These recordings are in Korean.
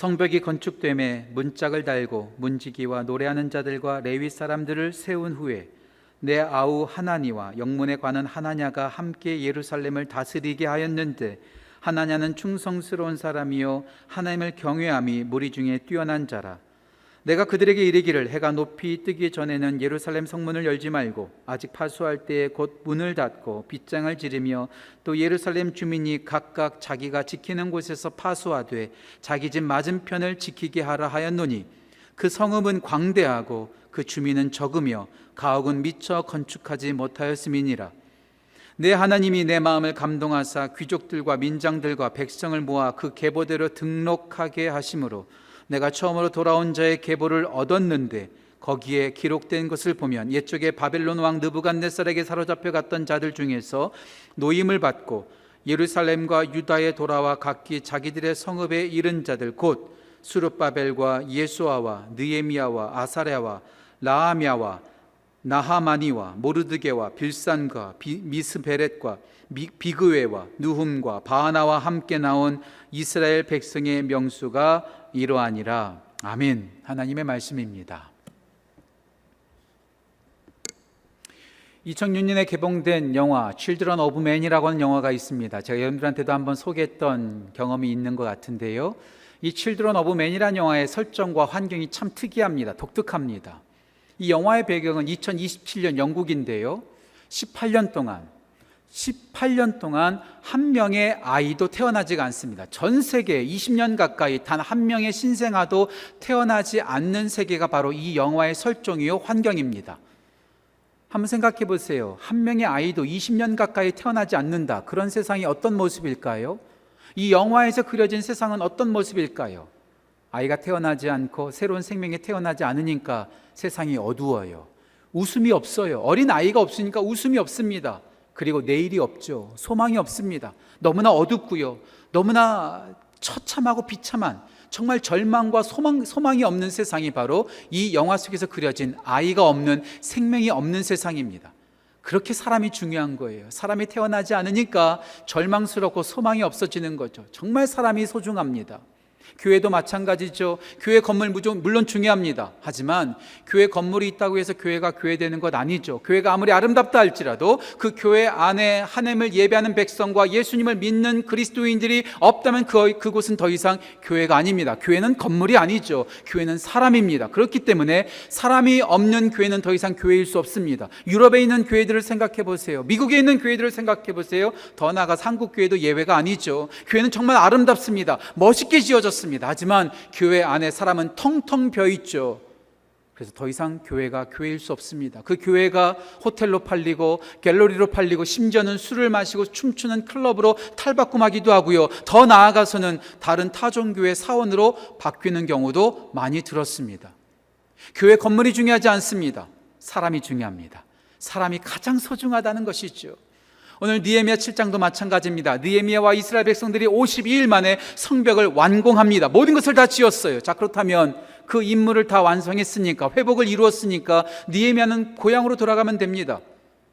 성벽이 건축됨에 문짝을 달고 문지기와 노래하는 자들과 레위 사람들을 세운 후에 내 아우 하나니와 영문에 관한 하나냐가 함께 예루살렘을 다스리게 하였는데 하나냐는 충성스러운 사람이요 하나님을 경외함이 무리 중에 뛰어난 자라 내가 그들에게 이르기를 해가 높이 뜨기 전에는 예루살렘 성문을 열지 말고 아직 파수할 때에 곧 문을 닫고 빗장을 지르며 또 예루살렘 주민이 각각 자기가 지키는 곳에서 파수하되 자기 집 맞은편을 지키게 하라 하였노니 그 성읍은 광대하고 그 주민은 적으며 가옥은 미처 건축하지 못하였음이니라. 내 하나님이 내 마음을 감동하사 귀족들과 민장들과 백성을 모아 그 계보대로 등록하게 하심으로 내가 처음으로 돌아온 자의 계보를 얻었는데 거기에 기록된 것을 보면 옛적에 바벨론 왕 느부갓네살에게 사로잡혀 갔던 자들 중에서 노임을 받고 예루살렘과 유다에 돌아와 각기 자기들의 성읍에 이른 자들 곧 수르바벨과 예수아와 느에미야와 아사랴와 라하미야와 나하마니와 모르드게와 빌산과 비, 미스베렛과 미, 비그웨와 누훔과 바하나와 함께 나온 이스라엘 백성의 명수가 이러하니라. 아멘. 하나님의 말씀입니다. 2006년에 개봉된 영화 Children of Men이라고 하는 영화가 있습니다. 제가 여러분들한테도 한번 소개했던 경험이 있는 것 같은데요. 이 Children of Men이라는 영화의 설정과 환경이 참 특이합니다. 독특합니다. 이 영화의 배경은 2027년 영국인데요. 18년 동안 18년 동안 한 명의 아이도 태어나지가 않습니다. 전 세계 20년 가까이 단 한 명의 신생아도 태어나지 않는 세계가 바로 이 영화의 설정이요 환경입니다. 한번 생각해 보세요. 한 명의 아이도 20년 가까이 태어나지 않는다. 그런 세상이 어떤 모습일까요? 이 영화에서 그려진 세상은 어떤 모습일까요? 아이가 태어나지 않고 새로운 생명이 태어나지 않으니까 세상이 어두워요. 웃음이 없어요. 어린 아이가 없으니까 웃음이 없습니다. 그리고 내일이 없죠. 소망이 없습니다. 너무나 어둡고요. 너무나 처참하고 비참한 정말 절망과 소망, 소망이 없는 세상이 바로 이 영화 속에서 그려진 아이가 없는 생명이 없는 세상입니다. 그렇게 사람이 중요한 거예요. 사람이 태어나지 않으니까 절망스럽고 소망이 없어지는 거죠. 정말 사람이 소중합니다. 교회도 마찬가지죠. 교회 건물 물론 중요합니다. 하지만 교회 건물이 있다고 해서 교회가 교회되는 것 아니죠. 교회가 아무리 아름답다 할지라도 그 교회 안에 하나님을 예배하는 백성과 예수님을 믿는 그리스도인들이 없다면 그, 그곳은 더 이상 교회가 아닙니다. 교회는 건물이 아니죠. 교회는 사람입니다. 그렇기 때문에 사람이 없는 교회는 더 이상 교회일 수 없습니다. 유럽에 있는 교회들을 생각해 보세요. 미국에 있는 교회들을 생각해 보세요. 더 나아가 한국 교회도 예외가 아니죠. 교회는 정말 아름답습니다. 멋있게 지어졌 습니다. 있습니다. 하지만 교회 안에 사람은 텅텅 비어 있죠. 그래서 더 이상 교회가 교회일 수 없습니다. 그 교회가 호텔로 팔리고 갤러리로 팔리고 심지어는 술을 마시고 춤추는 클럽으로 탈바꿈하기도 하고요. 더 나아가서는 다른 타종교회 사원으로 바뀌는 경우도 많이 들었습니다. 교회 건물이 중요하지 않습니다. 사람이 중요합니다. 사람이 가장 소중하다는 것이죠. 오늘 니에미아 7장도 마찬가지입니다. 니에미아와 이스라엘 백성들이 52일 만에 성벽을 완공합니다. 모든 것을 다 지었어요. 자, 그렇다면 그 임무를 다 완성했으니까 회복을 이루었으니까 니에미아는 고향으로 돌아가면 됩니다.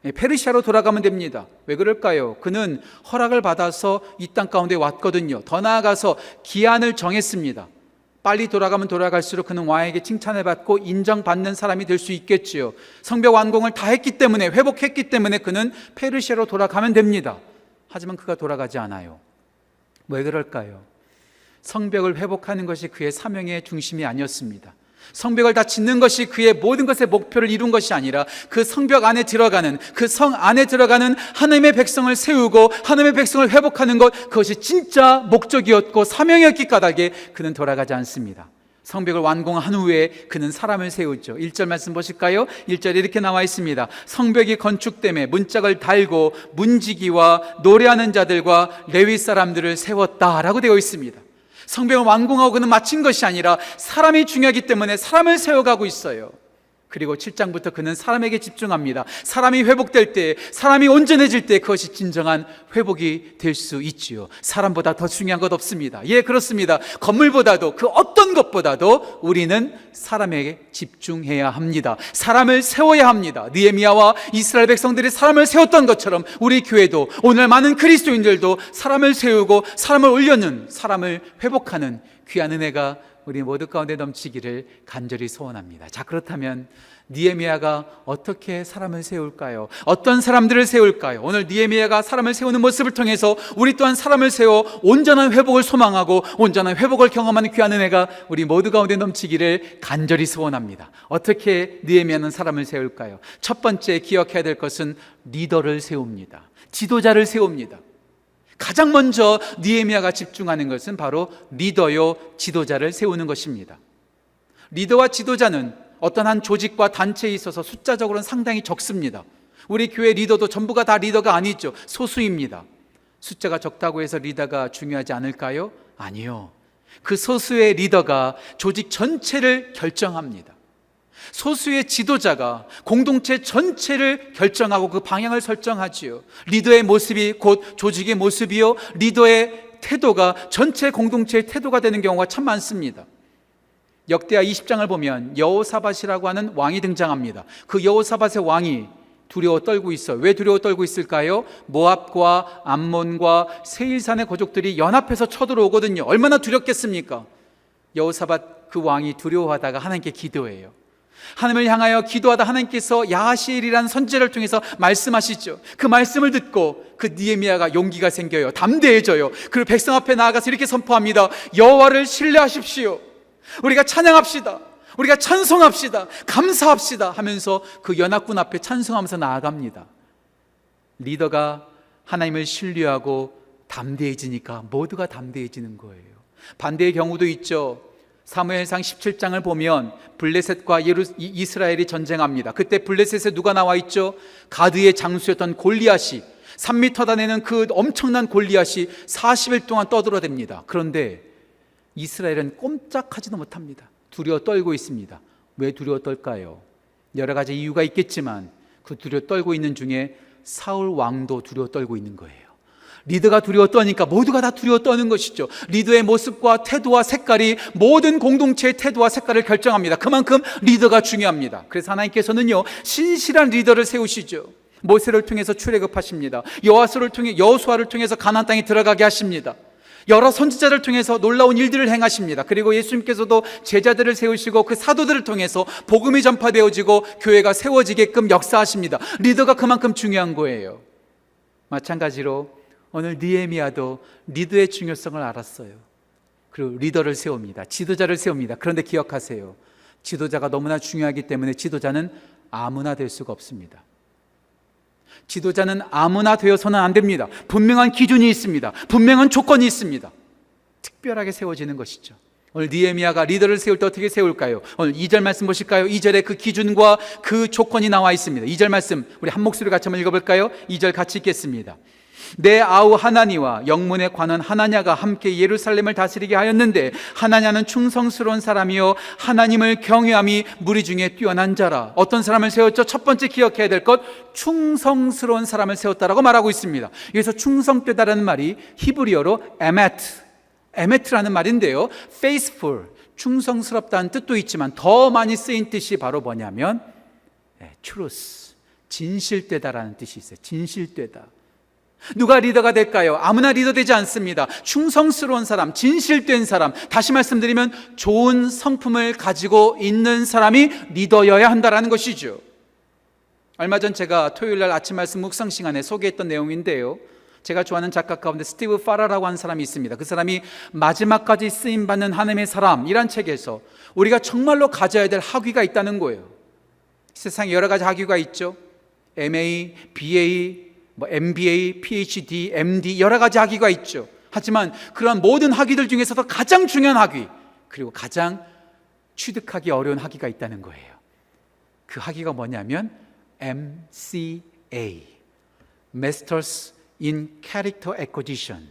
예, 페르시아로 돌아가면 됩니다. 왜 그럴까요? 그는 허락을 받아서 이 땅 가운데 왔거든요. 더 나아가서 기한을 정했습니다. 빨리 돌아가면 돌아갈수록 그는 왕에게 칭찬을 받고 인정받는 사람이 될 수 있겠지요. 성벽 완공을 다 했기 때문에 회복했기 때문에 그는 페르시아로 돌아가면 됩니다. 하지만 그가 돌아가지 않아요. 왜 그럴까요? 성벽을 회복하는 것이 그의 사명의 중심이 아니었습니다. 성벽을 다 짓는 것이 그의 모든 것의 목표를 이룬 것이 아니라 그 성벽 안에 들어가는 그 성 안에 들어가는 하나님의 백성을 세우고 하나님의 백성을 회복하는 것 그것이 진짜 목적이었고 사명이었기 까닭에 그는 돌아가지 않습니다. 성벽을 완공한 후에 그는 사람을 세우죠. 1절 말씀 보실까요? 1절에 이렇게 나와 있습니다. 성벽이 건축됨에 문짝을 달고 문지기와 노래하는 자들과 레위 사람들을 세웠다라고 되어 있습니다. 성벽을 완공하고 그는 마친 것이 아니라 사람이 중요하기 때문에 사람을 세워가고 있어요. 그리고 7장부터 그는 사람에게 집중합니다. 사람이 회복될 때, 사람이 온전해질 때 그것이 진정한 회복이 될 수 있지요. 사람보다 더 중요한 것 없습니다. 예, 그렇습니다. 건물보다도 그 어떤 것보다도 우리는 사람에게 집중해야 합니다. 사람을 세워야 합니다. 느헤미야와 이스라엘 백성들이 사람을 세웠던 것처럼 우리 교회도 오늘 많은 그리스도인들도 사람을 세우고 사람을 올려는 사람을 회복하는 귀한 은혜가 우리 모두 가운데 넘치기를 간절히 소원합니다. 자, 그렇다면 니에미아가 어떻게 사람을 세울까요? 어떤 사람들을 세울까요? 오늘 니에미아가 사람을 세우는 모습을 통해서 우리 또한 사람을 세워 온전한 회복을 소망하고 온전한 회복을 경험하는 귀한 은혜가 우리 모두 가운데 넘치기를 간절히 소원합니다. 어떻게 니에미아는 사람을 세울까요? 첫 번째 기억해야 될 것은 리더를 세웁니다. 지도자를 세웁니다. 가장 먼저 니에미아가 집중하는 것은 바로 리더요 지도자를 세우는 것입니다. 리더와 지도자는 어떤 한 조직과 단체에 있어서 숫자적으로는 상당히 적습니다. 우리 교회 리더도 전부가 다 리더가 아니죠. 소수입니다. 숫자가 적다고 해서 리더가 중요하지 않을까요? 아니요. 그 소수의 리더가 조직 전체를 결정합니다. 소수의 지도자가 공동체 전체를 결정하고 그 방향을 설정하지요. 리더의 모습이 곧 조직의 모습이요. 리더의 태도가 전체 공동체의 태도가 되는 경우가 참 많습니다. 역대하 20장을 보면 여호사밧이라고 하는 왕이 등장합니다. 그 여호사밧의 왕이 두려워 떨고 있어. 왜 두려워 떨고 있을까요? 모압과 암몬과 세일산의 고족들이 연합해서 쳐들어오거든요. 얼마나 두렵겠습니까? 여호사밧 그 왕이 두려워하다가 하나님께 기도해요. 하나님을 향하여 기도하다 하나님께서 야하시엘이라는 선지자를 통해서 말씀하시죠. 그 말씀을 듣고 그 니에미아가 용기가 생겨요. 담대해져요. 그리고 백성 앞에 나아가서 이렇게 선포합니다. 여호와를 신뢰하십시오. 우리가 찬양합시다. 우리가 찬송합시다. 감사합시다. 하면서 그 연합군 앞에 찬송하면서 나아갑니다. 리더가 하나님을 신뢰하고 담대해지니까 모두가 담대해지는 거예요. 반대의 경우도 있죠. 사무엘상 17장을 보면 블레셋과 예루, 이스라엘이 전쟁합니다. 그때 블레셋에 누가 나와 있죠? 가드의 장수였던 골리앗이 3미터 다 내는 그 엄청난 골리앗이 40일 동안 떠들어댑니다. 그런데 이스라엘은 꼼짝하지도 못합니다. 두려워 떨고 있습니다. 왜 두려워 떨까요? 여러 가지 이유가 있겠지만 그 두려워 떨고 있는 중에 사울 왕도 두려워 떨고 있는 거예요. 리더가 두려워 떠니까 모두가 다 두려워 떠는 것이죠. 리더의 모습과 태도와 색깔이 모든 공동체의 태도와 색깔을 결정합니다. 그만큼 리더가 중요합니다. 그래서 하나님께서는요, 신실한 리더를 세우시죠. 모세를 통해서 출애굽하십니다. 여호와수를 통해 여호수아를 통해서 가나안 땅에 들어가게 하십니다. 여러 선지자를 통해서 놀라운 일들을 행하십니다. 그리고 예수님께서도 제자들을 세우시고 그 사도들을 통해서 복음이 전파되어지고 교회가 세워지게끔 역사하십니다. 리더가 그만큼 중요한 거예요. 마찬가지로 오늘 니에미아도 리더의 중요성을 알았어요. 그리고 리더를 세웁니다. 지도자를 세웁니다. 그런데 기억하세요. 지도자가 너무나 중요하기 때문에 지도자는 아무나 될 수가 없습니다. 지도자는 아무나 되어서는 안 됩니다. 분명한 기준이 있습니다. 분명한 조건이 있습니다. 특별하게 세워지는 것이죠. 오늘 니에미아가 리더를 세울 때 어떻게 세울까요? 오늘 2절 말씀 보실까요? 2절에 그 기준과 그 조건이 나와 있습니다. 2절 말씀 우리 한 목소리 같이 한번 읽어볼까요? 2절 같이 읽겠습니다. 내 아우 하나니와 영문에 관한 하나냐가 함께 예루살렘을 다스리게 하였는데 하나냐는 충성스러운 사람이요 하나님을 경외함이 무리 중에 뛰어난 자라 어떤 사람을 세웠죠? 첫 번째 기억해야 될 것 충성스러운 사람을 세웠다라고 말하고 있습니다. 여기서 충성되다라는 말이 히브리어로 אמת אמת라는 말인데요. faithful 충성스럽다는 뜻도 있지만 더 많이 쓰인 뜻이 바로 뭐냐면 truth 진실되다라는 뜻이 있어요. 진실되다. 누가 리더가 될까요? 아무나 리더 되지 않습니다. 충성스러운 사람, 진실된 사람, 다시 말씀드리면 좋은 성품을 가지고 있는 사람이 리더여야 한다라는 것이죠. 얼마 전 제가 토요일 날 아침 말씀 묵상 시간에 소개했던 내용인데요. 제가 좋아하는 작가 가운데 스티브 파라라고 하는 사람이 있습니다. 그 사람이 마지막까지 쓰임 받는 하나님의 사람이란 책에서 우리가 정말로 가져야 될 학위가 있다는 거예요. 세상에 여러 가지 학위가 있죠. MA, BA, 뭐 MBA, PhD, MD 여러 가지 학위가 있죠. 하지만 그러한 모든 학위들 중에서도 가장 중요한 학위 그리고 가장 취득하기 어려운 학위가 있다는 거예요. 그 학위가 뭐냐면 MCA, Masters in Character Acquisition.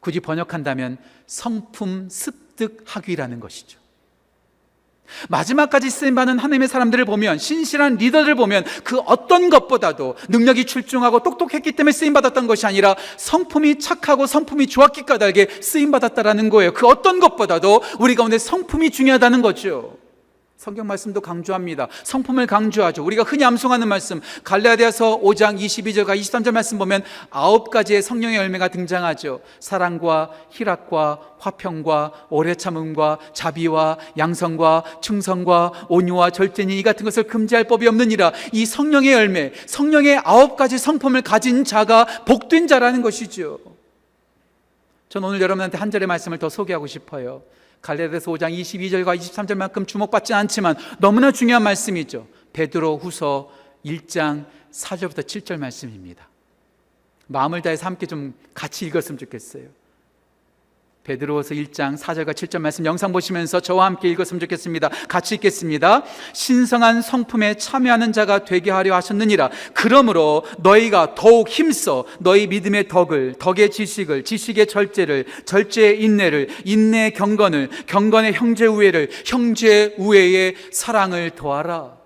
굳이 번역한다면 성품 습득 학위라는 것이죠. 마지막까지 쓰임받는 하나님의 사람들을 보면 신실한 리더를 보면 그 어떤 것보다도 능력이 출중하고 똑똑했기 때문에 쓰임받았던 것이 아니라 성품이 착하고 성품이 좋았기 까닭에 쓰임받았다라는 거예요. 그 어떤 것보다도 우리 가운데 성품이 중요하다는 거죠. 성경 말씀도 강조합니다. 성품을 강조하죠. 우리가 흔히 암송하는 말씀 갈라디아서 5장 22절과 23절 말씀 보면 아홉 가지의 성령의 열매가 등장하죠. 사랑과 희락과 화평과 오래 참음과 자비와 양성과 충성과 온유와 절제니 이 같은 것을 금지할 법이 없느니라. 이 성령의 열매, 성령의 아홉 가지 성품을 가진 자가 복된 자라는 것이죠. 전 오늘 여러분한테 한 절의 말씀을 더 소개하고 싶어요. 갈라디아서 5장 22절과 23절만큼 주목받지 않지만 너무나 중요한 말씀이죠. 베드로 후서 1장 4절부터 7절 말씀입니다. 마음을 다해서 함께 좀 같이 읽었으면 좋겠어요. 베드로서 1장 4절과 7절 말씀 영상 보시면서 저와 함께 읽었으면 좋겠습니다. 같이 읽겠습니다. 신성한 성품에 참여하는 자가 되게 하려 하셨느니라. 그러므로 너희가 더욱 힘써 너희 믿음의 덕을, 덕의 지식을, 지식의 절제를, 절제의 인내를, 인내의 경건을, 경건의 형제 우애를, 형제 우애의 사랑을 더하라.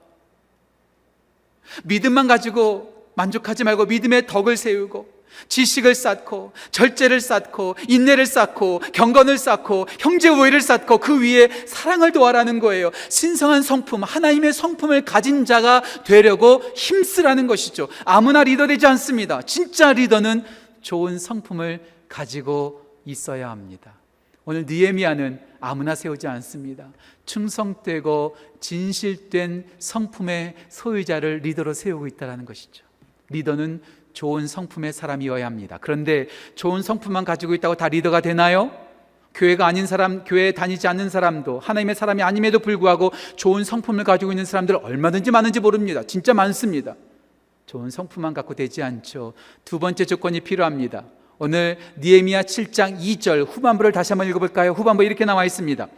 믿음만 가지고 만족하지 말고 믿음의 덕을 세우고 지식을 쌓고 절제를 쌓고 인내를 쌓고 경건을 쌓고 형제 우애를 쌓고 그 위에 사랑을 도하라는 거예요. 신성한 성품, 하나님의 성품을 가진 자가 되려고 힘쓰라는 것이죠. 아무나 리더 되지 않습니다. 진짜 리더는 좋은 성품을 가지고 있어야 합니다. 오늘 니에미아는 아무나 세우지 않습니다. 충성되고 진실된 성품의 소유자를 리더로 세우고 있다는 것이죠. 리더는 좋은 성품의 사람이어야 합니다. 그런데 좋은 성품만 가지고 있다고 다 리더가 되나요? 교회가 아닌 사람, 교회에 다니지 않는 사람도 하나님의 사람이 아님에도 불구하고 좋은 성품을 가지고 있는 사람들 얼마든지 많은지 모릅니다. 진짜 많습니다. 좋은 성품만 갖고 되지 않죠. 두 번째 조건이 필요합니다. 오늘 니에미야 7장 2절 후반부를 다시 한번 읽어볼까요? 후반부 이렇게 나와 있습니다.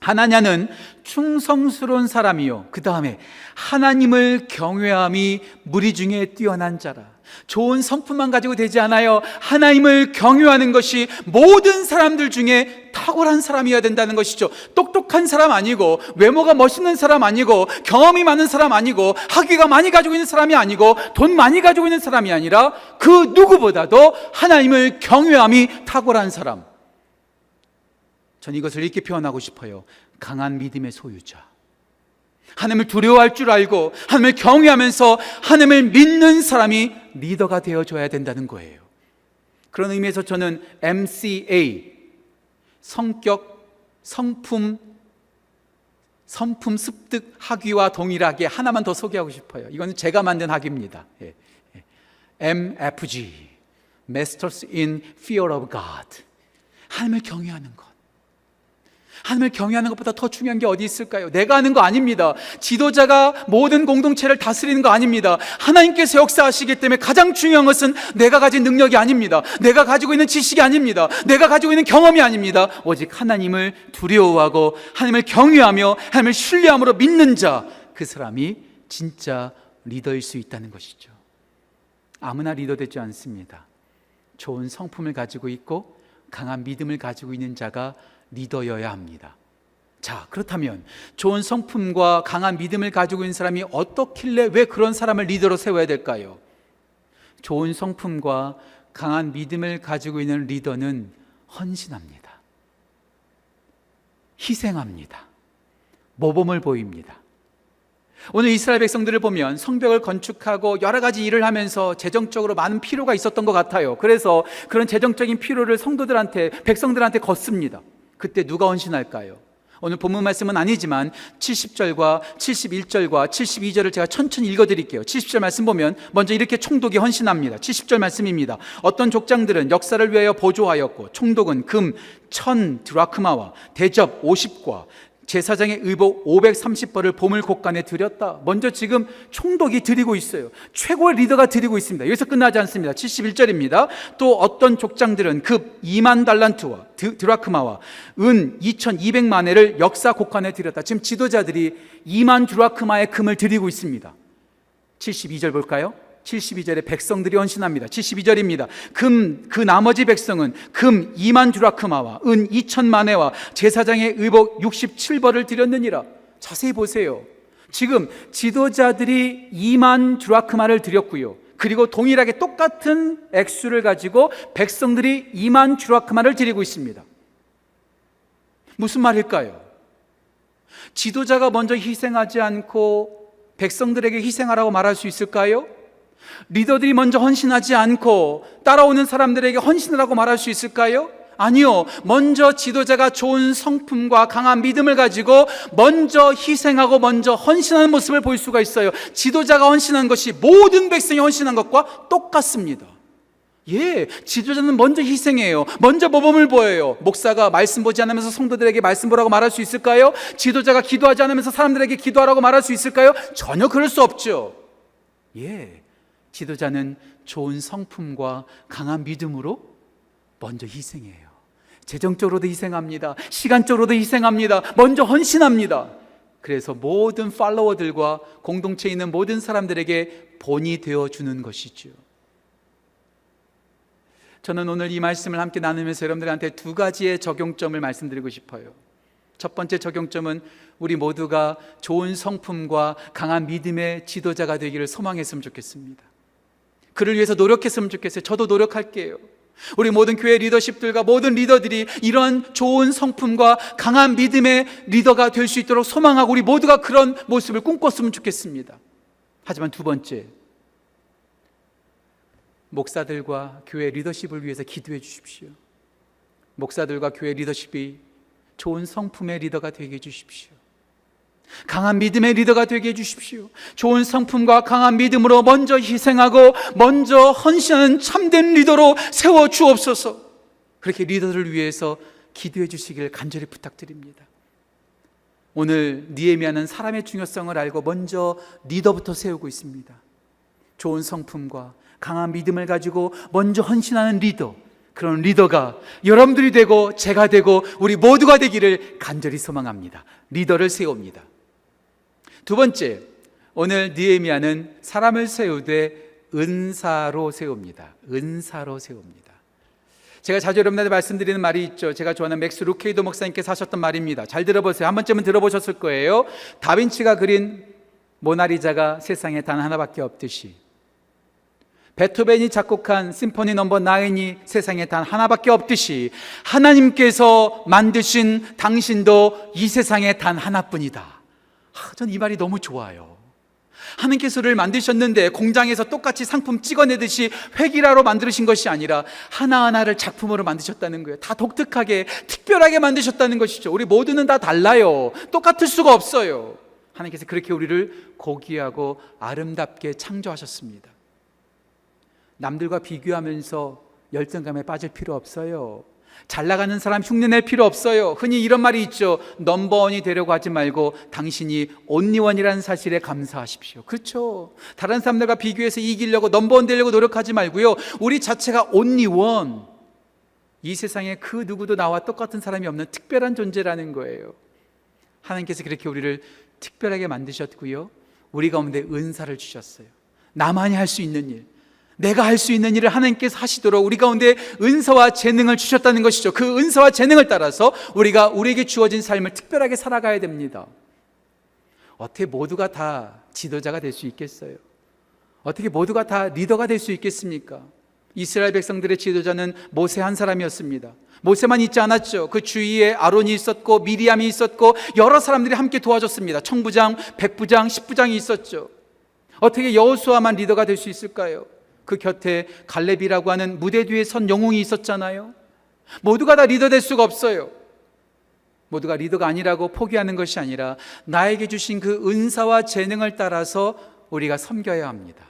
하나냐는 충성스러운 사람이요. 그 다음에 하나님을 경외함이 무리 중에 뛰어난 자라. 좋은 성품만 가지고 되지 않아요. 하나님을 경유하는 것이 모든 사람들 중에 탁월한 사람이어야 된다는 것이죠. 똑똑한 사람 아니고, 외모가 멋있는 사람 아니고, 경험이 많은 사람 아니고, 학위가 많이 가지고 있는 사람이 아니고, 돈 많이 가지고 있는 사람이 아니라 그 누구보다도 하나님을 경유함이 탁월한 사람. 전 이것을 이렇게 표현하고 싶어요. 강한 믿음의 소유자. 하나님을 두려워할 줄 알고 하나님을 경외하면서 하나님을 믿는 사람이 리더가 되어줘야 된다는 거예요. 그런 의미에서 저는 MCA 성격, 성품, 성품 습득 학위와 동일하게 하나만 더 소개하고 싶어요. 이거는 제가 만든 학위입니다. 예, 예. MFG Masters in Fear of God 하나님을 경외하는 것. 하나님을 경외하는 것보다 더 중요한 게 어디 있을까요? 내가 하는 거 아닙니다. 지도자가 모든 공동체를 다스리는 거 아닙니다. 하나님께서 역사하시기 때문에 가장 중요한 것은 내가 가진 능력이 아닙니다. 내가 가지고 있는 지식이 아닙니다. 내가 가지고 있는 경험이 아닙니다. 오직 하나님을 두려워하고 하나님을 경외하며 하나님을 신뢰함으로 믿는 자, 그 사람이 진짜 리더일 수 있다는 것이죠. 아무나 리더 되지 않습니다. 좋은 성품을 가지고 있고 강한 믿음을 가지고 있는 자가 리더여야 합니다. 자, 그렇다면 좋은 성품과 강한 믿음을 가지고 있는 사람이 어떻길래 왜 그런 사람을 리더로 세워야 될까요? 좋은 성품과 강한 믿음을 가지고 있는 리더는 헌신합니다. 희생합니다. 모범을 보입니다. 오늘 이스라엘 백성들을 보면 성벽을 건축하고 여러 가지 일을 하면서 재정적으로 많은 필요가 있었던 것 같아요. 그래서 그런 재정적인 필요를 성도들한테, 백성들한테 걷습니다. 그때 누가 헌신할까요? 오늘 본문 말씀은 아니지만 70절과 71절과 72절을 제가 천천히 읽어 드릴게요. 70절 말씀 보면 먼저 이렇게 총독이 헌신합니다. 70절 말씀입니다. 어떤 족장들은 역사를 위하여 보조하였고 총독은 금1000 드라크마와 대접 50과 제사장의 의복 530벌을 보물 곡간에 드렸다. 먼저 지금 총독이 드리고 있어요. 최고의 리더가 드리고 있습니다. 여기서 끝나지 않습니다. 71절입니다. 또 어떤 족장들은 급 2만 달란트와 드라크마와 은 2200만 회를 역사 곡간에 드렸다. 지금 지도자들이 2만 드라크마의 금을 드리고 있습니다. 72절 볼까요? 72절에 백성들이 헌신합니다. 72절입니다. 금, 그 나머지 백성은 금 2만 주라크마와 은 2천만 회와 제사장의 의복 67벌을 드렸느니라. 자세히 보세요. 지금 지도자들이 2만 주라크마를 드렸고요. 그리고 동일하게 똑같은 액수를 가지고 백성들이 2만 주라크마를 드리고 있습니다. 무슨 말일까요? 지도자가 먼저 희생하지 않고 백성들에게 희생하라고 말할 수 있을까요? 리더들이 먼저 헌신하지 않고 따라오는 사람들에게 헌신하라고 말할 수 있을까요? 아니요. 먼저 지도자가 좋은 성품과 강한 믿음을 가지고 먼저 희생하고 먼저 헌신하는 모습을 볼 수가 있어요. 지도자가 헌신한 것이 모든 백성이 헌신한 것과 똑같습니다. 예, 지도자는 먼저 희생해요. 먼저 모범을 보여요. 목사가 말씀 보지 않으면서 성도들에게 말씀 보라고 말할 수 있을까요? 지도자가 기도하지 않으면서 사람들에게 기도하라고 말할 수 있을까요? 전혀 그럴 수 없죠. 예, 지도자는 좋은 성품과 강한 믿음으로 먼저 희생해요. 재정적으로도 희생합니다. 시간적으로도 희생합니다. 먼저 헌신합니다. 그래서 모든 팔로워들과 공동체에 있는 모든 사람들에게 본이 되어 주는 것이죠. 저는 오늘 이 말씀을 함께 나누면서 여러분들한테 두 가지의 적용점을 말씀드리고 싶어요. 첫 번째 적용점은 우리 모두가 좋은 성품과 강한 믿음의 지도자가 되기를 소망했으면 좋겠습니다. 그를 위해서 노력했으면 좋겠어요. 저도 노력할게요. 우리 모든 교회 리더십들과 모든 리더들이 이런 좋은 성품과 강한 믿음의 리더가 될 수 있도록 소망하고 우리 모두가 그런 모습을 꿈꿨으면 좋겠습니다. 하지만 두 번째, 목사들과 교회 리더십을 위해서 기도해 주십시오. 목사들과 교회 리더십이 좋은 성품의 리더가 되게 해 주십시오. 강한 믿음의 리더가 되게 해 주십시오. 좋은 성품과 강한 믿음으로 먼저 희생하고 먼저 헌신하는 참된 리더로 세워 주옵소서. 그렇게 리더들을 위해서 기도해 주시길 간절히 부탁드립니다. 오늘 니에미아는 사람의 중요성을 알고 먼저 리더부터 세우고 있습니다. 좋은 성품과 강한 믿음을 가지고 먼저 헌신하는 리더. 그런 리더가 여러분들이 되고 제가 되고 우리 모두가 되기를 간절히 소망합니다. 리더를 세웁니다. 두 번째, 오늘 Nehemiah는 사람을 세우되 은사로 세웁니다. 은사로 세웁니다. 제가 자주 여러분들한테 말씀드리는 말이 있죠. 제가 좋아하는 맥스 루케이도 목사님께서 하셨던 말입니다. 잘 들어보세요. 한 번쯤은 들어보셨을 거예요. 다빈치가 그린 모나리자가 세상에 단 하나밖에 없듯이 베토벤이 작곡한 symphony number 9이 세상에 단 하나밖에 없듯이 하나님께서 만드신 당신도 이 세상에 단 하나뿐이다. 아, 전이 말이 너무 좋아요. 하나님께서를 만드셨는데 공장에서 똑같이 상품 찍어내듯이 획일화로 만드신 것이 아니라 하나하나를 작품으로 만드셨다는 거예요. 다 독특하게, 특별하게 만드셨다는 것이죠. 우리 모두는 다 달라요. 똑같을 수가 없어요. 하나님께서 그렇게 우리를 고귀하고 아름답게 창조하셨습니다. 남들과 비교하면서 열등감에 빠질 필요 없어요. 잘 나가는 사람 흉내낼 필요 없어요. 흔히 이런 말이 있죠. 넘버원이 되려고 하지 말고 당신이 온리원이라는 사실에 감사하십시오. 그렇죠. 다른 사람들과 비교해서 이기려고 넘버원 되려고 노력하지 말고요. 우리 자체가 온리원. 이 세상에 그 누구도 나와 똑같은 사람이 없는 특별한 존재라는 거예요. 하나님께서 그렇게 우리를 특별하게 만드셨고요. 우리 가운데 은사를 주셨어요. 나만이 할 수 있는 일. 내가 할 수 있는 일을 하나님께서 하시도록 우리 가운데 은사와 재능을 주셨다는 것이죠. 그 은사와 재능을 따라서 우리가 우리에게 주어진 삶을 특별하게 살아가야 됩니다. 어떻게 모두가 다 지도자가 될 수 있겠어요? 어떻게 모두가 다 리더가 될 수 있겠습니까? 이스라엘 백성들의 지도자는 모세 한 사람이었습니다. 모세만 있지 않았죠. 그 주위에 아론이 있었고 미리암이 있었고 여러 사람들이 함께 도와줬습니다. 청부장, 백부장, 십부장이 있었죠. 어떻게 여호수아만 리더가 될 수 있을까요? 그 곁에 갈렙이라고 하는 무대 뒤에 선 영웅이 있었잖아요. 모두가 다 리더 될 수가 없어요. 모두가 리더가 아니라고 포기하는 것이 아니라 나에게 주신 그 은사와 재능을 따라서 우리가 섬겨야 합니다.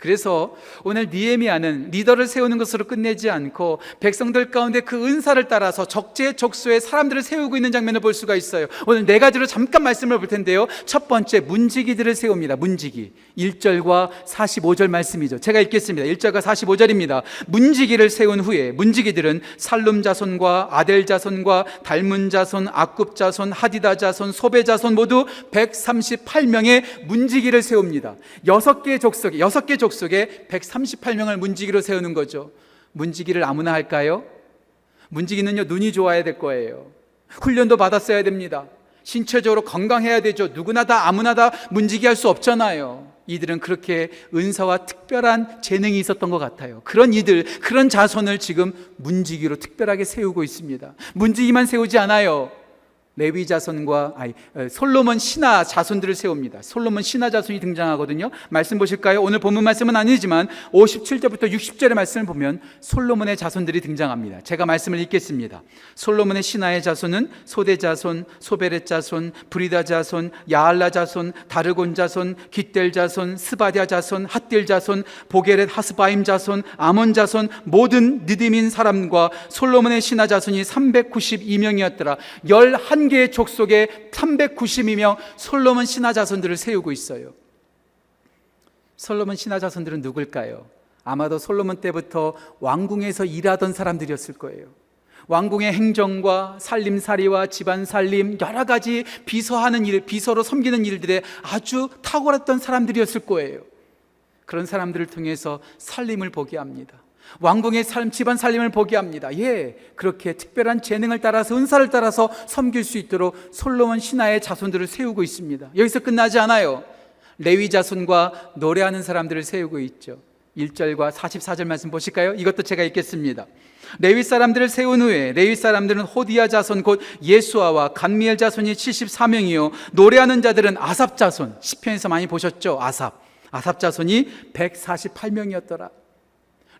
그래서 오늘 니에미아는 리더를 세우는 것으로 끝내지 않고 백성들 가운데 그 은사를 따라서 적재적소에 사람들을 세우고 있는 장면을 볼 수가 있어요. 오늘 네 가지로 잠깐 말씀을 볼 텐데요. 첫 번째 문지기들을 세웁니다. 문지기. 1절과 45절 말씀이죠. 제가 읽겠습니다. 1절과 45절입니다. 문지기를 세운 후에 문지기들은 살룸 자손과 아델 자손과 달문 자손, 아굽 자손, 하디다 자손, 소베 자손 모두 138명의 문지기를 세웁니다. 여섯 개 족속에 여섯 개 족속 속에 138명을 문지기로 세우는 거죠. 문지기를 아무나 할까요? 문지기는요, 눈이 좋아야 될 거예요. 훈련도 받았어야 됩니다. 신체적으로 건강해야 되죠. 누구나 다 아무나 다 문지기 할 수 없잖아요. 이들은 그렇게 은사와 특별한 재능이 있었던 것 같아요. 그런 이들, 그런 자손을 지금 문지기로 특별하게 세우고 있습니다. 문지기만 세우지 않아요. 레위 자손과 아니 어, 솔로몬 신하 자손들을 세웁니다. 솔로몬 신하 자손이 등장하거든요. 말씀 보실까요? 오늘 본문 말씀은 아니지만 57절부터 60절의 말씀을 보면 솔로몬의 자손들이 등장합니다. 제가 말씀을 읽겠습니다. 솔로몬의 신하의 자손은 소대 자손, 소베렛 자손, 브리다 자손, 야알라 자손, 다르곤 자손, 깃델 자손, 스바디아 자손, 핫딜 자손, 보게렛 하스바임 자손, 아몬 자손 모든 느디민 사람과 솔로몬의 신하 자손이 392명이었더라. 11 개의 족속에 392명 솔로몬 신하 자손들을 세우고 있어요. 솔로몬 신하 자손들은 누굴까요? 아마도 솔로몬 때부터 왕궁에서 일하던 사람들이었을 거예요. 왕궁의 행정과 살림살이와 집안 살림 여러 가지 비서하는 일, 비서로 섬기는 일들에 아주 탁월했던 사람들이었을 거예요. 그런 사람들을 통해서 살림을 보게 합니다. 왕궁의 삶, 집안 살림을 보게 합니다. 예, 그렇게 특별한 재능을 따라서 은사를 따라서 섬길 수 있도록 솔로몬 신하의 자손들을 세우고 있습니다. 여기서 끝나지 않아요. 레위 자손과 노래하는 사람들을 세우고 있죠. 1절과 44절 말씀 보실까요? 이것도 제가 읽겠습니다. 레위 사람들을 세운 후에 레위 사람들은 호디야 자손 곧 예수아와 간미엘 자손이 74명이요 노래하는 자들은 아삽 자손 시편에서 많이 보셨죠? 아삽 아삽 자손이 148명이었더라.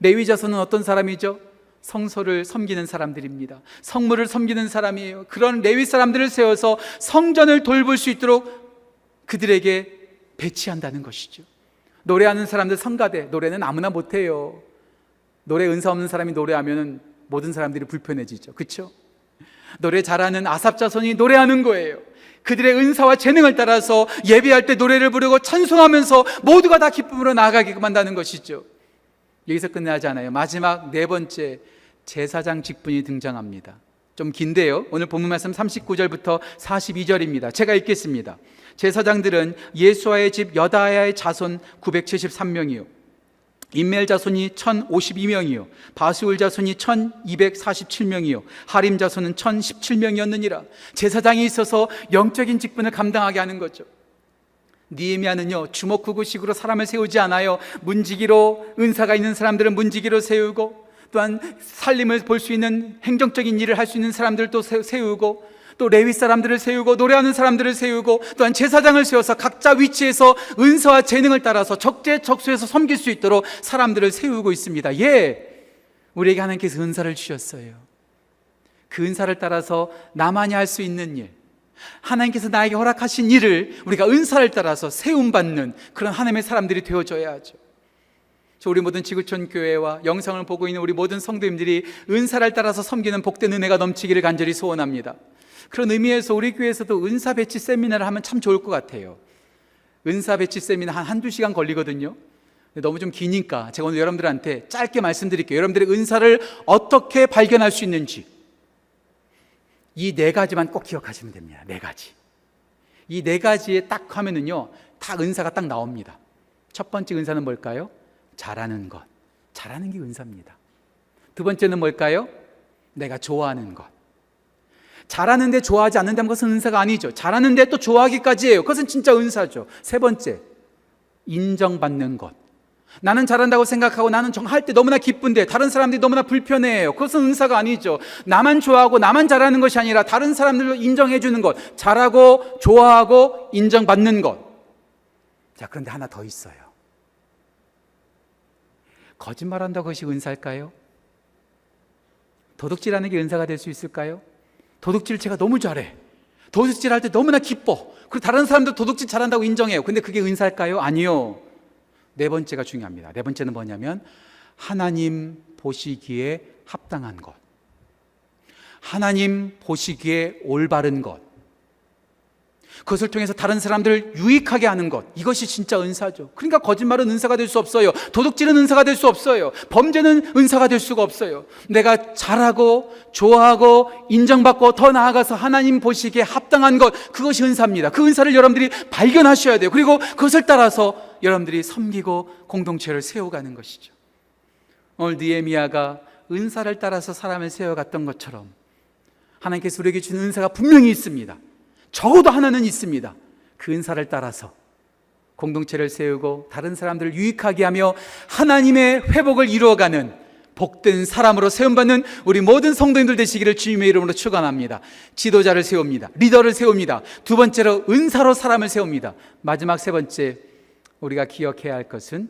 레위 자손은 어떤 사람이죠? 성소를 섬기는 사람들입니다. 성물을 섬기는 사람이에요. 그런 레위 사람들을 세워서 성전을 돌볼 수 있도록 그들에게 배치한다는 것이죠. 노래하는 사람들 성가대 노래는 아무나 못해요. 노래 은사 없는 사람이 노래하면 모든 사람들이 불편해지죠. 그렇죠? 노래 잘하는 아삽 자손이 노래하는 거예요. 그들의 은사와 재능을 따라서 예배할 때 노래를 부르고 찬송하면서 모두가 다 기쁨으로 나아가게끔 한다는 것이죠. 여기서 끝나지 않아요. 마지막 네 번째 제사장 직분이 등장합니다. 좀 긴데요. 오늘 본문 말씀 39절부터 42절입니다. 제가 읽겠습니다. 제사장들은 예수와의 집 여다야의 자손 973명이요. 인멜 자손이 1052명이요. 바수울 자손이 1247명이요. 하림 자손은 1017명이었느니라. 제사장이 있어서 영적인 직분을 감당하게 하는 거죠. 니에미아는요 주먹구구식으로 사람을 세우지 않아요 문지기로 은사가 있는 사람들은 문지기로 세우고 또한 살림을 볼 수 있는 행정적인 일을 할 수 있는 사람들도 세우고 또 레위 사람들을 세우고 노래하는 사람들을 세우고 또한 제사장을 세워서 각자 위치에서 은사와 재능을 따라서 적재적소에서 섬길 수 있도록 사람들을 세우고 있습니다. 예, 우리에게 하나님께서 은사를 주셨어요. 그 은사를 따라서 나만이 할 수 있는 일, 하나님께서 나에게 허락하신 일을 우리가 은사를 따라서 세움받는 그런 하나님의 사람들이 되어줘야 하죠. 저 우리 모든 지구촌 교회와 영상을 보고 있는 우리 모든 성도님들이 은사를 따라서 섬기는 복된 은혜가 넘치기를 간절히 소원합니다. 그런 의미에서 우리 교회에서도 은사 배치 세미나를 하면 참 좋을 것 같아요. 은사 배치 세미나 한 한두 시간 걸리거든요. 너무 좀 기니까 제가 오늘 여러분들한테 짧게 말씀드릴게요. 여러분들의 은사를 어떻게 발견할 수 있는지. 이 네 가지만 꼭 기억하시면 됩니다. 네 가지. 이 네 가지에 딱 하면은요, 다 은사가 딱 나옵니다. 첫 번째 은사는 뭘까요? 잘하는 것. 잘하는 게 은사입니다. 두 번째는 뭘까요? 내가 좋아하는 것. 잘하는데 좋아하지 않는다는 것은 은사가 아니죠. 잘하는데 또 좋아하기까지 해요. 그것은 진짜 은사죠. 세 번째, 인정받는 것. 나는 잘한다고 생각하고 나는 할때 너무나 기쁜데 다른 사람들이 너무나 불편해해요. 그것은 은사가 아니죠. 나만 좋아하고 나만 잘하는 것이 아니라 다른 사람들도 인정해 주는 것. 잘하고 좋아하고 인정받는 것. 자, 그런데 하나 더 있어요. 거짓말한다고 그것이 은사일까요? 도둑질하는 게 은사가 될 수 있을까요? 도둑질 제가 너무 잘해. 도둑질 할 때 너무나 기뻐. 그리고 다른 사람도 도둑질 잘한다고 인정해요. 근데 그게 은사일까요? 아니요. 네 번째가 중요합니다. 네 번째는 뭐냐면 하나님 보시기에 합당한 것. 하나님 보시기에 올바른 것. 그것을 통해서 다른 사람들을 유익하게 하는 것. 이것이 진짜 은사죠. 그러니까 거짓말은 은사가 될 수 없어요. 도둑질은 은사가 될 수 없어요. 범죄는 은사가 될 수가 없어요. 내가 잘하고 좋아하고 인정받고 더 나아가서 하나님 보시기에 합당한 것. 그것이 은사입니다. 그 은사를 여러분들이 발견하셔야 돼요. 그리고 그것을 따라서 여러분들이 섬기고 공동체를 세워가는 것이죠. 오늘 니에미아가 은사를 따라서 사람을 세워갔던 것처럼 하나님께서 우리에게 주는 은사가 분명히 있습니다. 적어도 하나는 있습니다. 그 은사를 따라서 공동체를 세우고 다른 사람들을 유익하게 하며 하나님의 회복을 이루어가는 복된 사람으로 세움받는 우리 모든 성도님들 되시기를 주님의 이름으로 축원합니다. 지도자를 세웁니다. 리더를 세웁니다. 두 번째로 은사로 사람을 세웁니다. 마지막 세 번째 우리가 기억해야 할 것은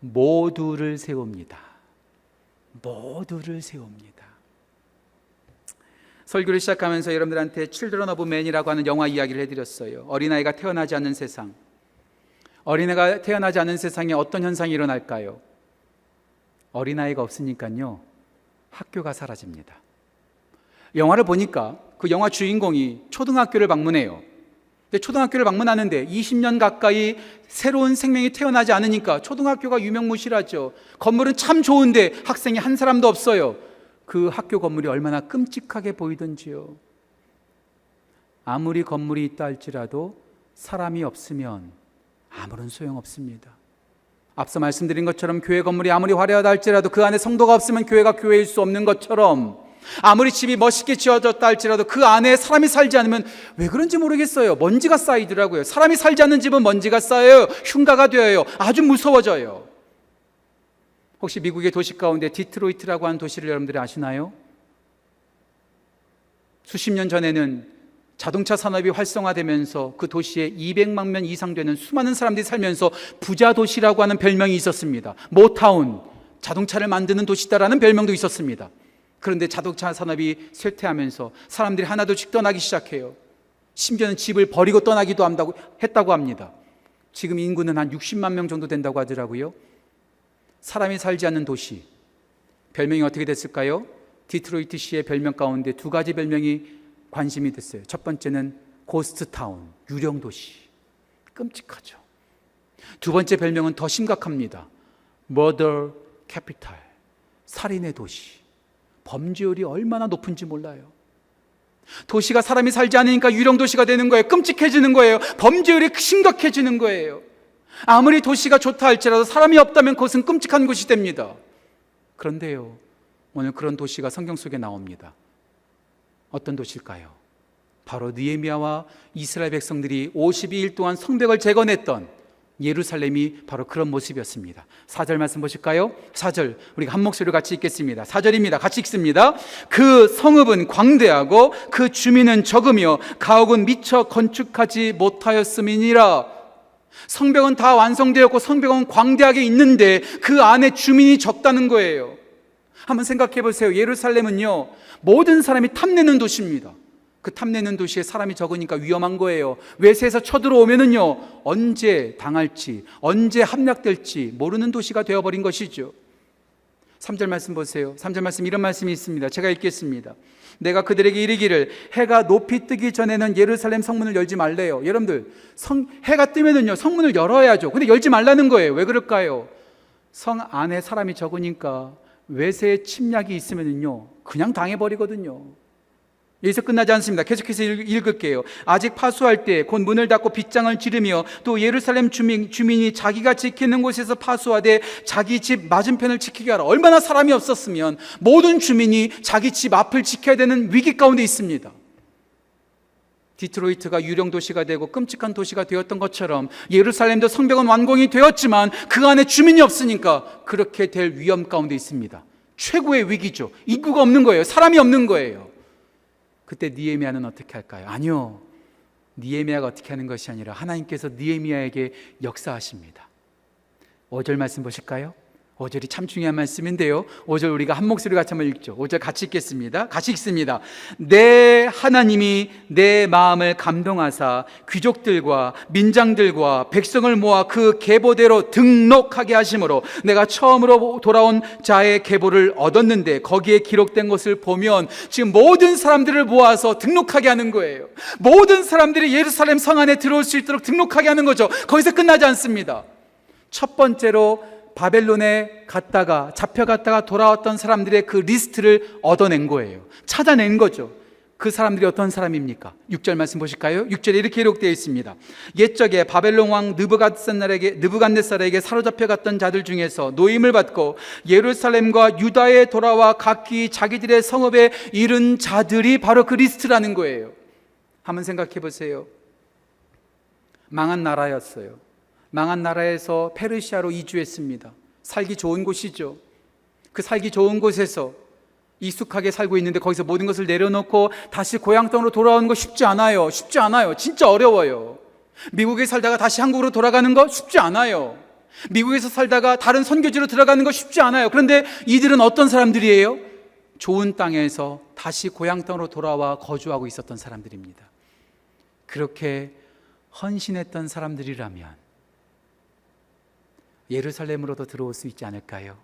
모두를 세웁니다. 모두를 세웁니다. 설교를 시작하면서 여러분들한테 Children of Men이라고 하는 영화 이야기를 해드렸어요. 어린아이가 태어나지 않는 세상. 어린애가 태어나지 않는 세상에 어떤 현상이 일어날까요? 어린아이가 없으니까요. 학교가 사라집니다. 영화를 보니까 그 영화 주인공이 초등학교를 방문해요. 근데 초등학교를 방문하는데 20년 가까이 새로운 생명이 태어나지 않으니까 초등학교가 유명무실하죠. 건물은 참 좋은데 학생이 한 사람도 없어요. 그 학교 건물이 얼마나 끔찍하게 보이던지요. 아무리 건물이 있다 할지라도 사람이 없으면 아무런 소용 없습니다. 앞서 말씀드린 것처럼 교회 건물이 아무리 화려하다 할지라도 그 안에 성도가 없으면 교회가 교회일 수 없는 것처럼 아무리 집이 멋있게 지어졌다 할지라도 그 안에 사람이 살지 않으면 왜 그런지 모르겠어요. 먼지가 쌓이더라고요. 사람이 살지 않는 집은 먼지가 쌓여요. 흉가가 되어요. 아주 무서워져요. 혹시 미국의 도시 가운데 디트로이트라고 하는 도시를 여러분들이 아시나요? 수십 년 전에는 자동차 산업이 활성화되면서 그 도시에 200만 명 이상 되는 수많은 사람들이 살면서 부자 도시라고 하는 별명이 있었습니다. 모타운, 자동차를 만드는 도시다라는 별명도 있었습니다. 그런데 자동차 산업이 쇠퇴하면서 사람들이 하나둘씩 떠나기 시작해요. 심지어는 집을 버리고 떠나기도 한다고 했다고 합니다. 지금 인구는 한 60만 명 정도 된다고 하더라고요. 사람이 살지 않는 도시. 별명이 어떻게 됐을까요? 디트로이트 시의 별명 가운데 두 가지 별명이 관심이 됐어요. 첫 번째는 ghost town, 유령 도시. 끔찍하죠. 두 번째 별명은 더 심각합니다. murder capital, 살인의 도시. 범죄율이 얼마나 높은지 몰라요. 도시가 사람이 살지 않으니까 유령 도시가 되는 거예요. 끔찍해지는 거예요. 범죄율이 심각해지는 거예요. 아무리 도시가 좋다 할지라도 사람이 없다면 그것은 끔찍한 곳이 됩니다. 그런데요, 오늘 그런 도시가 성경 속에 나옵니다. 어떤 도시일까요? 바로 느헤미야와 이스라엘 백성들이 52일 동안 성벽을 재건했던 예루살렘이 바로 그런 모습이었습니다. 4절 말씀 보실까요? 4절 우리가 한 목소리로 같이 읽겠습니다. 4절입니다. 같이 읽습니다. 그 성읍은 광대하고 그 주민은 적으며 가옥은 미처 건축하지 못하였음이니라. 성벽은 다 완성되었고 성벽은 광대하게 있는데 그 안에 주민이 적다는 거예요. 한번 생각해 보세요. 예루살렘은요, 모든 사람이 탐내는 도시입니다. 그 탐내는 도시에 사람이 적으니까 위험한 거예요. 외세에서 쳐들어오면은요, 언제 당할지, 언제 함락될지 모르는 도시가 되어버린 것이죠. 3절 말씀 보세요. 3절 말씀 이런 말씀이 있습니다. 제가 읽겠습니다. 내가 그들에게 이르기를 해가 높이 뜨기 전에는 예루살렘 성문을 열지 말래요. 여러분들, 성, 해가 뜨면은요, 성문을 열어야죠. 근데 열지 말라는 거예요. 왜 그럴까요? 성 안에 사람이 적으니까 외세의 침략이 있으면요 그냥 당해버리거든요. 여기서 끝나지 않습니다. 계속해서 읽을게요. 아직 파수할 때 곧 문을 닫고 빗장을 지르며 또 예루살렘 주민, 주민이 자기가 지키는 곳에서 파수하되 자기 집 맞은편을 지키게 하라. 얼마나 사람이 없었으면 모든 주민이 자기 집 앞을 지켜야 되는 위기 가운데 있습니다. 디트로이트가 유령 도시가 되고 끔찍한 도시가 되었던 것처럼 예루살렘도 성벽은 완공이 되었지만 그 안에 주민이 없으니까 그렇게 될 위험 가운데 있습니다. 최고의 위기죠. 인구가 없는 거예요. 사람이 없는 거예요. 그때 니에미아는 어떻게 할까요? 아니요. 니에미아가 어떻게 하는 것이 아니라 하나님께서 니에미아에게 역사하십니다. 5절 말씀 보실까요? 5절이 참 중요한 말씀인데요. 5절 우리가 한 목소리 같이 한번 읽죠. 5절 같이 읽겠습니다. 같이 읽습니다. 내 하나님이 내 마음을 감동하사 귀족들과 민장들과 백성을 모아 그 계보대로 등록하게 하심으로 내가 처음으로 돌아온 자의 계보를 얻었는데 거기에 기록된 것을 보면 지금 모든 사람들을 모아서 등록하게 하는 거예요. 모든 사람들이 예루살렘 성 안에 들어올 수 있도록 등록하게 하는 거죠. 거기서 끝나지 않습니다. 첫 번째로 바벨론에 갔다가 잡혀갔다가 돌아왔던 사람들의 그 리스트를 얻어낸 거예요. 찾아낸 거죠. 그 사람들이 어떤 사람입니까? 6절 말씀 보실까요? 6절에 이렇게 기록되어 있습니다. 옛적에 바벨론 왕 느부갓네살에게 느부갓네살에게 사로잡혀 갔던 자들 중에서 노임을 받고 예루살렘과 유다에 돌아와 각기 자기들의 성읍에 이른 자들이 바로 그 리스트라는 거예요. 한번 생각해 보세요. 망한 나라였어요. 망한 나라에서 페르시아로 이주했습니다. 살기 좋은 곳이죠. 그 살기 좋은 곳에서 익숙하게 살고 있는데 거기서 모든 것을 내려놓고 다시 고향 땅으로 돌아오는 거 쉽지 않아요. 쉽지 않아요. 진짜 어려워요. 미국에 살다가 다시 한국으로 돌아가는 거 쉽지 않아요. 미국에서 살다가 다른 선교지로 들어가는 거 쉽지 않아요. 그런데 이들은 어떤 사람들이에요? 좋은 땅에서 다시 고향 땅으로 돌아와 거주하고 있었던 사람들입니다. 그렇게 헌신했던 사람들이라면 예루살렘으로도 들어올 수 있지 않을까요?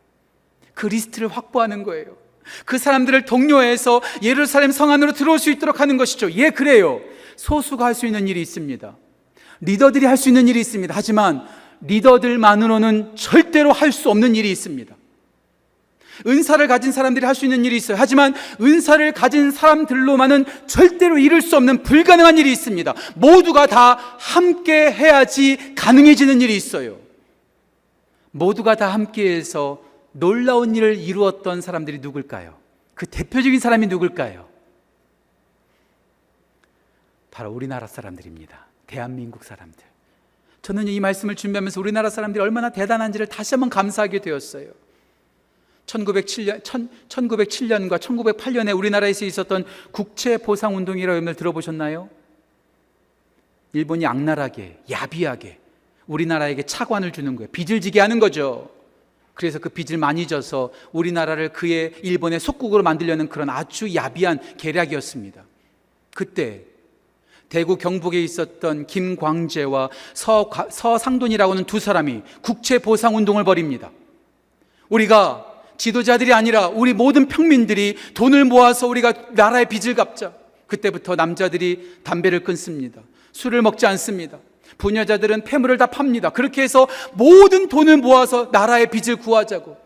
그 리스트를 확보하는 거예요. 그 사람들을 독려해서 예루살렘 성 안으로 들어올 수 있도록 하는 것이죠. 예, 그래요. 소수가 할 수 있는 일이 있습니다. 리더들이 할 수 있는 일이 있습니다. 하지만 리더들만으로는 절대로 할 수 없는 일이 있습니다. 은사를 가진 사람들이 할 수 있는 일이 있어요. 하지만 은사를 가진 사람들로만은 절대로 이룰 수 없는 불가능한 일이 있습니다. 모두가 다 함께 해야지 가능해지는 일이 있어요. 모두가 다 함께해서 놀라운 일을 이루었던 사람들이 누굴까요? 그 대표적인 사람이 누굴까요? 바로 우리나라 사람들입니다. 대한민국 사람들. 저는 이 말씀을 준비하면서 우리나라 사람들이 얼마나 대단한지를 다시 한번 감사하게 되었어요. 1907년, 1907년과 1908년에 우리나라에서 있었던 국채보상운동이라고 여러분들 들어보셨나요? 일본이 악랄하게, 야비하게 우리나라에게 차관을 주는 거예요. 빚을 지게 하는 거죠. 그래서 그 빚을 많이 져서 우리나라를 그의 일본의 속국으로 만들려는 그런 아주 야비한 계략이었습니다. 그때 대구 경북에 있었던 김광재와 서, 서상돈이라고 하는 두 사람이 국채 보상 운동을 벌입니다. 우리가 지도자들이 아니라 우리 모든 평민들이 돈을 모아서 우리가 나라의 빚을 갚자. 그때부터 남자들이 담배를 끊습니다. 술을 먹지 않습니다. 부녀자들은 폐물을 다 팝니다. 그렇게 해서 모든 돈을 모아서 나라의 빚을 구하자고.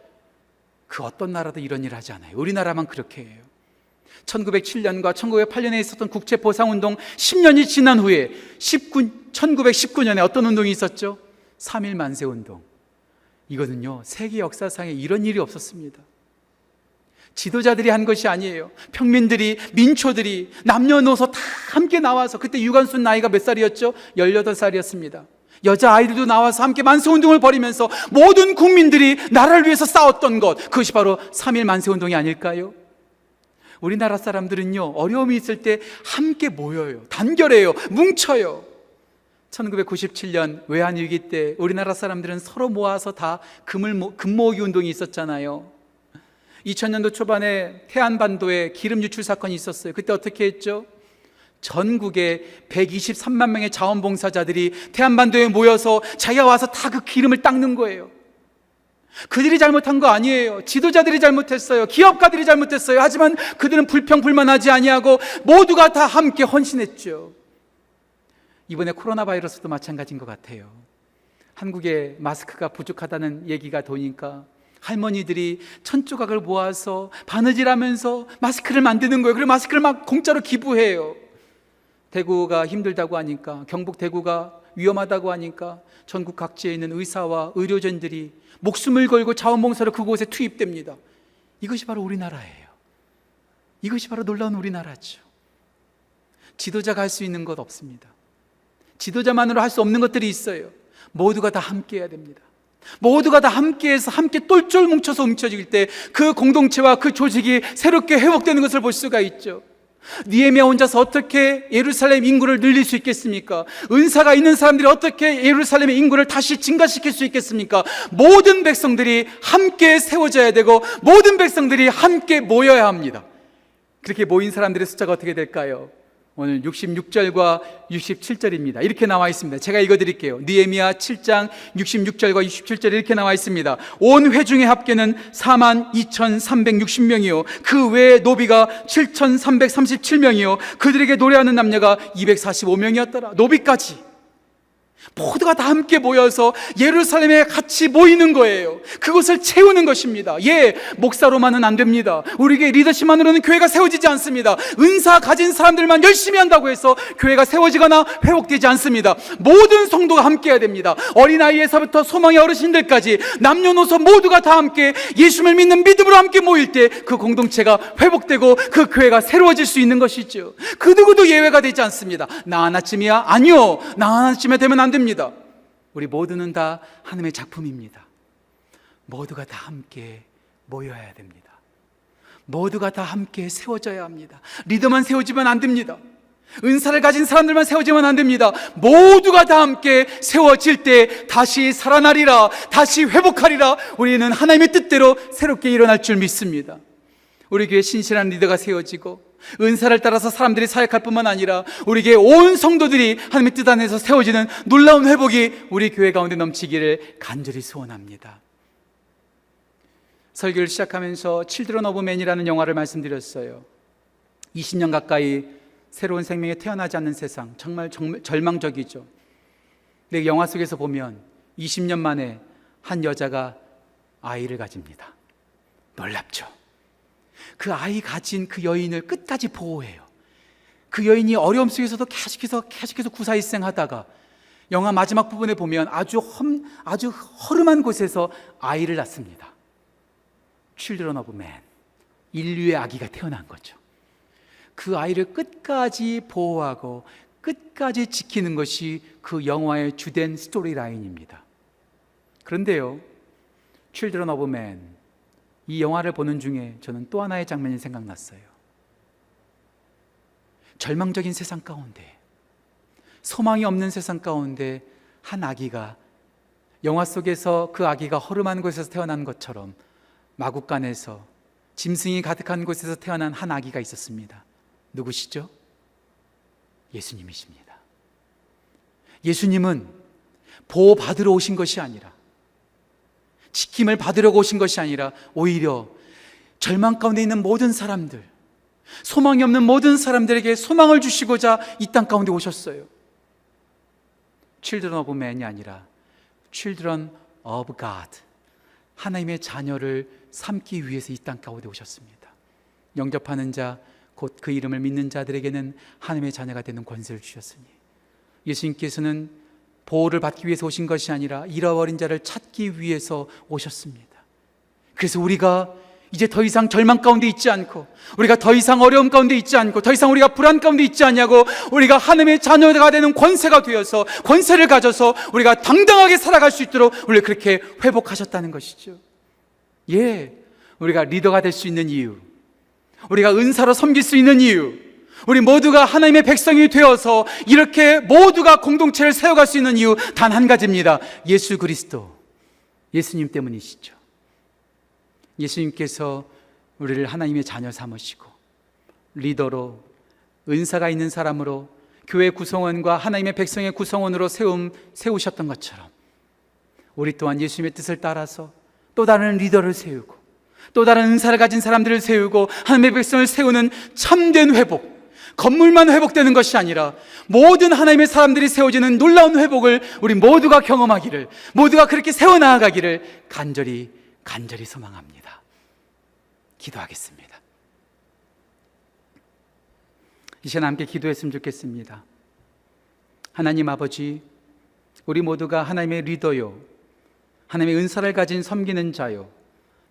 그 어떤 나라도 이런 일 하지 않아요. 우리나라만 그렇게 해요. 1907년과 1908년에 있었던 국제보상 운동 10년이 지난 후에 19, 1919년에 어떤 운동이 있었죠? 3일 만세 운동. 이거는요, 세계 역사상에 이런 일이 없었습니다. 지도자들이 한 것이 아니에요. 평민들이, 민초들이, 남녀노소 다 함께 나와서 그때 유관순 나이가 몇 살이었죠? 18살이었습니다. 여자 아이들도 나와서 함께 만세운동을 벌이면서 모든 국민들이 나라를 위해서 싸웠던 것. 그것이 바로 3일 만세운동이 아닐까요? 우리나라 사람들은요, 어려움이 있을 때 함께 모여요. 단결해요. 뭉쳐요. 1997년 외환위기 때 우리나라 사람들은 서로 모아서 다 금을, 금 모으기 운동이 있었잖아요. 2000년도 초반에 태안반도에 기름 유출 사건이 있었어요. 그때 어떻게 했죠? 전국에 123만 명의 자원봉사자들이 태안반도에 모여서 자기가 와서 다 그 기름을 닦는 거예요. 그들이 잘못한 거 아니에요. 지도자들이 잘못했어요. 기업가들이 잘못했어요. 하지만 그들은 불평불만하지 아니하고 모두가 다 함께 헌신했죠. 이번에 코로나 바이러스도 마찬가지인 것 같아요. 한국에 마스크가 부족하다는 얘기가 도니까 할머니들이 천 조각을 모아서 바느질하면서 마스크를 만드는 거예요. 그리고 마스크를 막 공짜로 기부해요. 대구가 힘들다고 하니까 경북 대구가 위험하다고 하니까 전국 각지에 있는 의사와 의료진들이 목숨을 걸고 자원봉사로 그곳에 투입됩니다. 이것이 바로 우리나라예요. 이것이 바로 놀라운 우리나라죠. 지도자가 할 수 있는 것 없습니다. 지도자만으로 할 수 없는 것들이 있어요. 모두가 다 함께 해야 됩니다. 모두가 다 함께해서 함께 똘똘 뭉쳐서 뭉쳐질 때 그 공동체와 그 조직이 새롭게 회복되는 것을 볼 수가 있죠. 니에미아 혼자서 어떻게 예루살렘 인구를 늘릴 수 있겠습니까? 은사가 있는 사람들이 어떻게 예루살렘의 인구를 다시 증가시킬 수 있겠습니까? 모든 백성들이 함께 세워져야 되고 모든 백성들이 함께 모여야 합니다. 그렇게 모인 사람들의 숫자가 어떻게 될까요? 오늘 66절과 67절입니다. 이렇게 나와 있습니다. 제가 읽어 드릴게요. 니에미아 7장 66절과 67절 이렇게 나와 있습니다. 온 회중의 합계는 4만 2,360명이요. 그 외에 노비가 7,337명이요. 그들에게 노래하는 남녀가 245명이었더라. 노비까지. 모두가 다 함께 모여서 예루살렘에 같이 모이는 거예요. 그것을 채우는 것입니다. 예, 목사로만은 안 됩니다. 우리에게 리더십만으로는 교회가 세워지지 않습니다. 은사 가진 사람들만 열심히 한다고 해서 교회가 세워지거나 회복되지 않습니다. 모든 성도가 함께 해야 됩니다. 어린아이에서부터 소망의 어르신들까지 남녀노소 모두가 다 함께 예수를 믿는 믿음으로 함께 모일 때 그 공동체가 회복되고 그 교회가 새로워질 수 있는 것이죠. 그 누구도 예외가 되지 않습니다. 나 하나쯤이야? 아니요. 나 하나쯤에 되면 안 됩니다. 우리 모두는 다 하나님의 작품입니다. 모두가 다 함께 모여야 됩니다. 모두가 다 함께 세워져야 합니다. 리더만 세워지면 안 됩니다. 은사를 가진 사람들만 세워지면 안 됩니다. 모두가 다 함께 세워질 때 다시 살아나리라, 다시 회복하리라. 우리는 하나님의 뜻대로 새롭게 일어날 줄 믿습니다. 우리 교회 신실한 리더가 세워지고 은사를 따라서 사람들이 사역할 뿐만 아니라 우리 교회 온 성도들이 하나님의 뜻 안에서 세워지는 놀라운 회복이 우리 교회 가운데 넘치기를 간절히 소원합니다. 설교를 시작하면서 Children of Men이라는 영화를 말씀드렸어요. 20년 가까이 새로운 생명에 태어나지 않는 세상 정말 절망적이죠. 근데 영화 속에서 보면 20년 만에 한 여자가 아이를 가집니다. 놀랍죠. 그 아이 가진 그 여인을 끝까지 보호해요. 그 여인이 어려움 속에서도 계속해서 계속해서 구사일생 하다가 영화 마지막 부분에 보면 아주 험, 아주 허름한 곳에서 아이를 낳습니다. Children of Man. 인류의 아기가 태어난 거죠. 그 아이를 끝까지 보호하고 끝까지 지키는 것이 그 영화의 주된 스토리 라인입니다. 그런데요, Children of Man. 이 영화를 보는 중에 저는 또 하나의 장면이 생각났어요. 절망적인 세상 가운데, 소망이 없는 세상 가운데 한 아기가 영화 속에서 그 아기가 허름한 곳에서 태어난 것처럼 마국간에서 짐승이 가득한 곳에서 태어난 한 아기가 있었습니다. 누구시죠? 예수님이십니다. 예수님은 보호받으러 오신 것이 아니라 지킴을 받으려고 오신 것이 아니라 오히려 절망 가운데 있는 모든 사람들, 소망이 없는 모든 사람들에게 소망을 주시고자 이 땅 가운데 오셨어요. Children of Man이 아니라 Children of God. 하나님의 자녀를 삼기 위해서 이 땅 가운데 오셨습니다. 영접하는 자, 곧 그 이름을 믿는 자들에게는 하나님의 자녀가 되는 권세를 주셨으니 예수님께서는 보호를 받기 위해서 오신 것이 아니라 잃어버린 자를 찾기 위해서 오셨습니다. 그래서 우리가 이제 더 이상 절망 가운데 있지 않고 우리가 더 이상 어려움 가운데 있지 않고 더 이상 우리가 불안 가운데 있지 않냐고 우리가 하나님의 자녀가 되는 권세가 되어서 권세를 가져서 우리가 당당하게 살아갈 수 있도록 우리를 그렇게 회복하셨다는 것이죠. 예. 우리가 리더가 될 수 있는 이유. 우리가 은사로 섬길 수 있는 이유. 우리 모두가 하나님의 백성이 되어서 이렇게 모두가 공동체를 세워갈 수 있는 이유 단 한 가지입니다. 예수 그리스도. 예수님 때문이시죠. 예수님께서 우리를 하나님의 자녀 삼으시고 리더로 은사가 있는 사람으로 교회 구성원과 하나님의 백성의 구성원으로 세움, 세우셨던 것처럼 우리 또한 예수님의 뜻을 따라서 또 다른 리더를 세우고 또 다른 은사를 가진 사람들을 세우고 하나님의 백성을 세우는 참된 회복 건물만 회복되는 것이 아니라 모든 하나님의 사람들이 세워지는 놀라운 회복을 우리 모두가 경험하기를 모두가 그렇게 세워나가기를 간절히 간절히 소망합니다. 기도하겠습니다. 이 시간 함께 기도했으면 좋겠습니다. 하나님 아버지, 우리 모두가 하나님의 리더요, 하나님의 은사를 가진 섬기는 자요,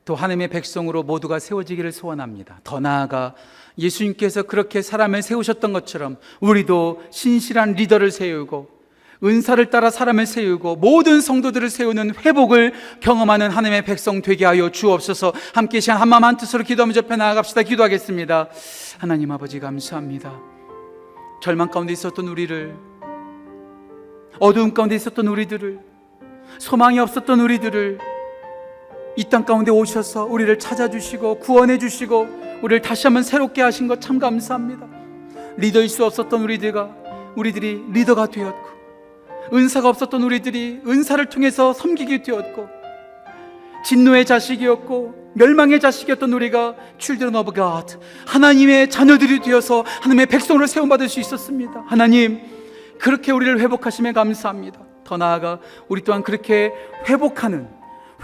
또 하나님의 백성으로 모두가 세워지기를 소원합니다. 더 나아가 예수님께서 그렇게 사람을 세우셨던 것처럼 우리도 신실한 리더를 세우고 은사를 따라 사람을 세우고 모든 성도들을 세우는 회복을 경험하는 하나님의 백성 되게 하여 주옵소서. 함께 시간 한마음 한뜻으로 기도하며 접해 나아갑시다. 기도하겠습니다. 하나님 아버지 감사합니다. 절망 가운데 있었던 우리를 어두움 가운데 있었던 우리들을 소망이 없었던 우리들을 이 땅 가운데 오셔서 우리를 찾아주시고 구원해 주시고 우리를 다시 한번 새롭게 하신 것 참 감사합니다. 리더일 수 없었던 우리들과 우리들이 리더가 되었고 은사가 없었던 우리들이 은사를 통해서 섬기게 되었고 진노의 자식이었고 멸망의 자식이었던 우리가 children of God 하나님의 자녀들이 되어서 하나님의 백성으로 세움받을 수 있었습니다. 하나님 그렇게 우리를 회복하심에 감사합니다. 더 나아가 우리 또한 그렇게 회복하는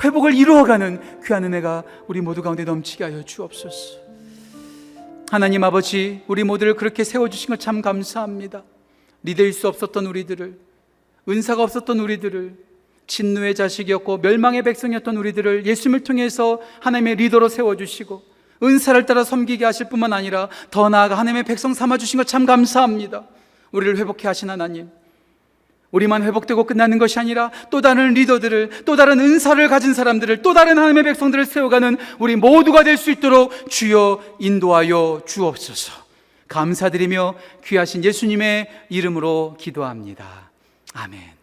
회복을 이루어가는 귀한 은혜가 우리 모두 가운데 넘치게 하여 주옵소서 하나님 아버지 우리 모두를 그렇게 세워주신 것 참 감사합니다 리더일 수 없었던 우리들을 은사가 없었던 우리들을 진노의 자식이었고 멸망의 백성이었던 우리들을 예수님을 통해서 하나님의 리더로 세워주시고 은사를 따라 섬기게 하실 뿐만 아니라 더 나아가 하나님의 백성 삼아주신 것 참 감사합니다. 우리를 회복해 하신 하나님. 우리만 회복되고 끝나는 것이 아니라 또 다른 리더들을, 또 다른 은사를 가진 사람들을, 또 다른 하나님의 백성들을 세워가는 우리 모두가 될 수 있도록 주여 인도하여 주옵소서. 감사드리며 귀하신 예수님의 이름으로 기도합니다. 아멘.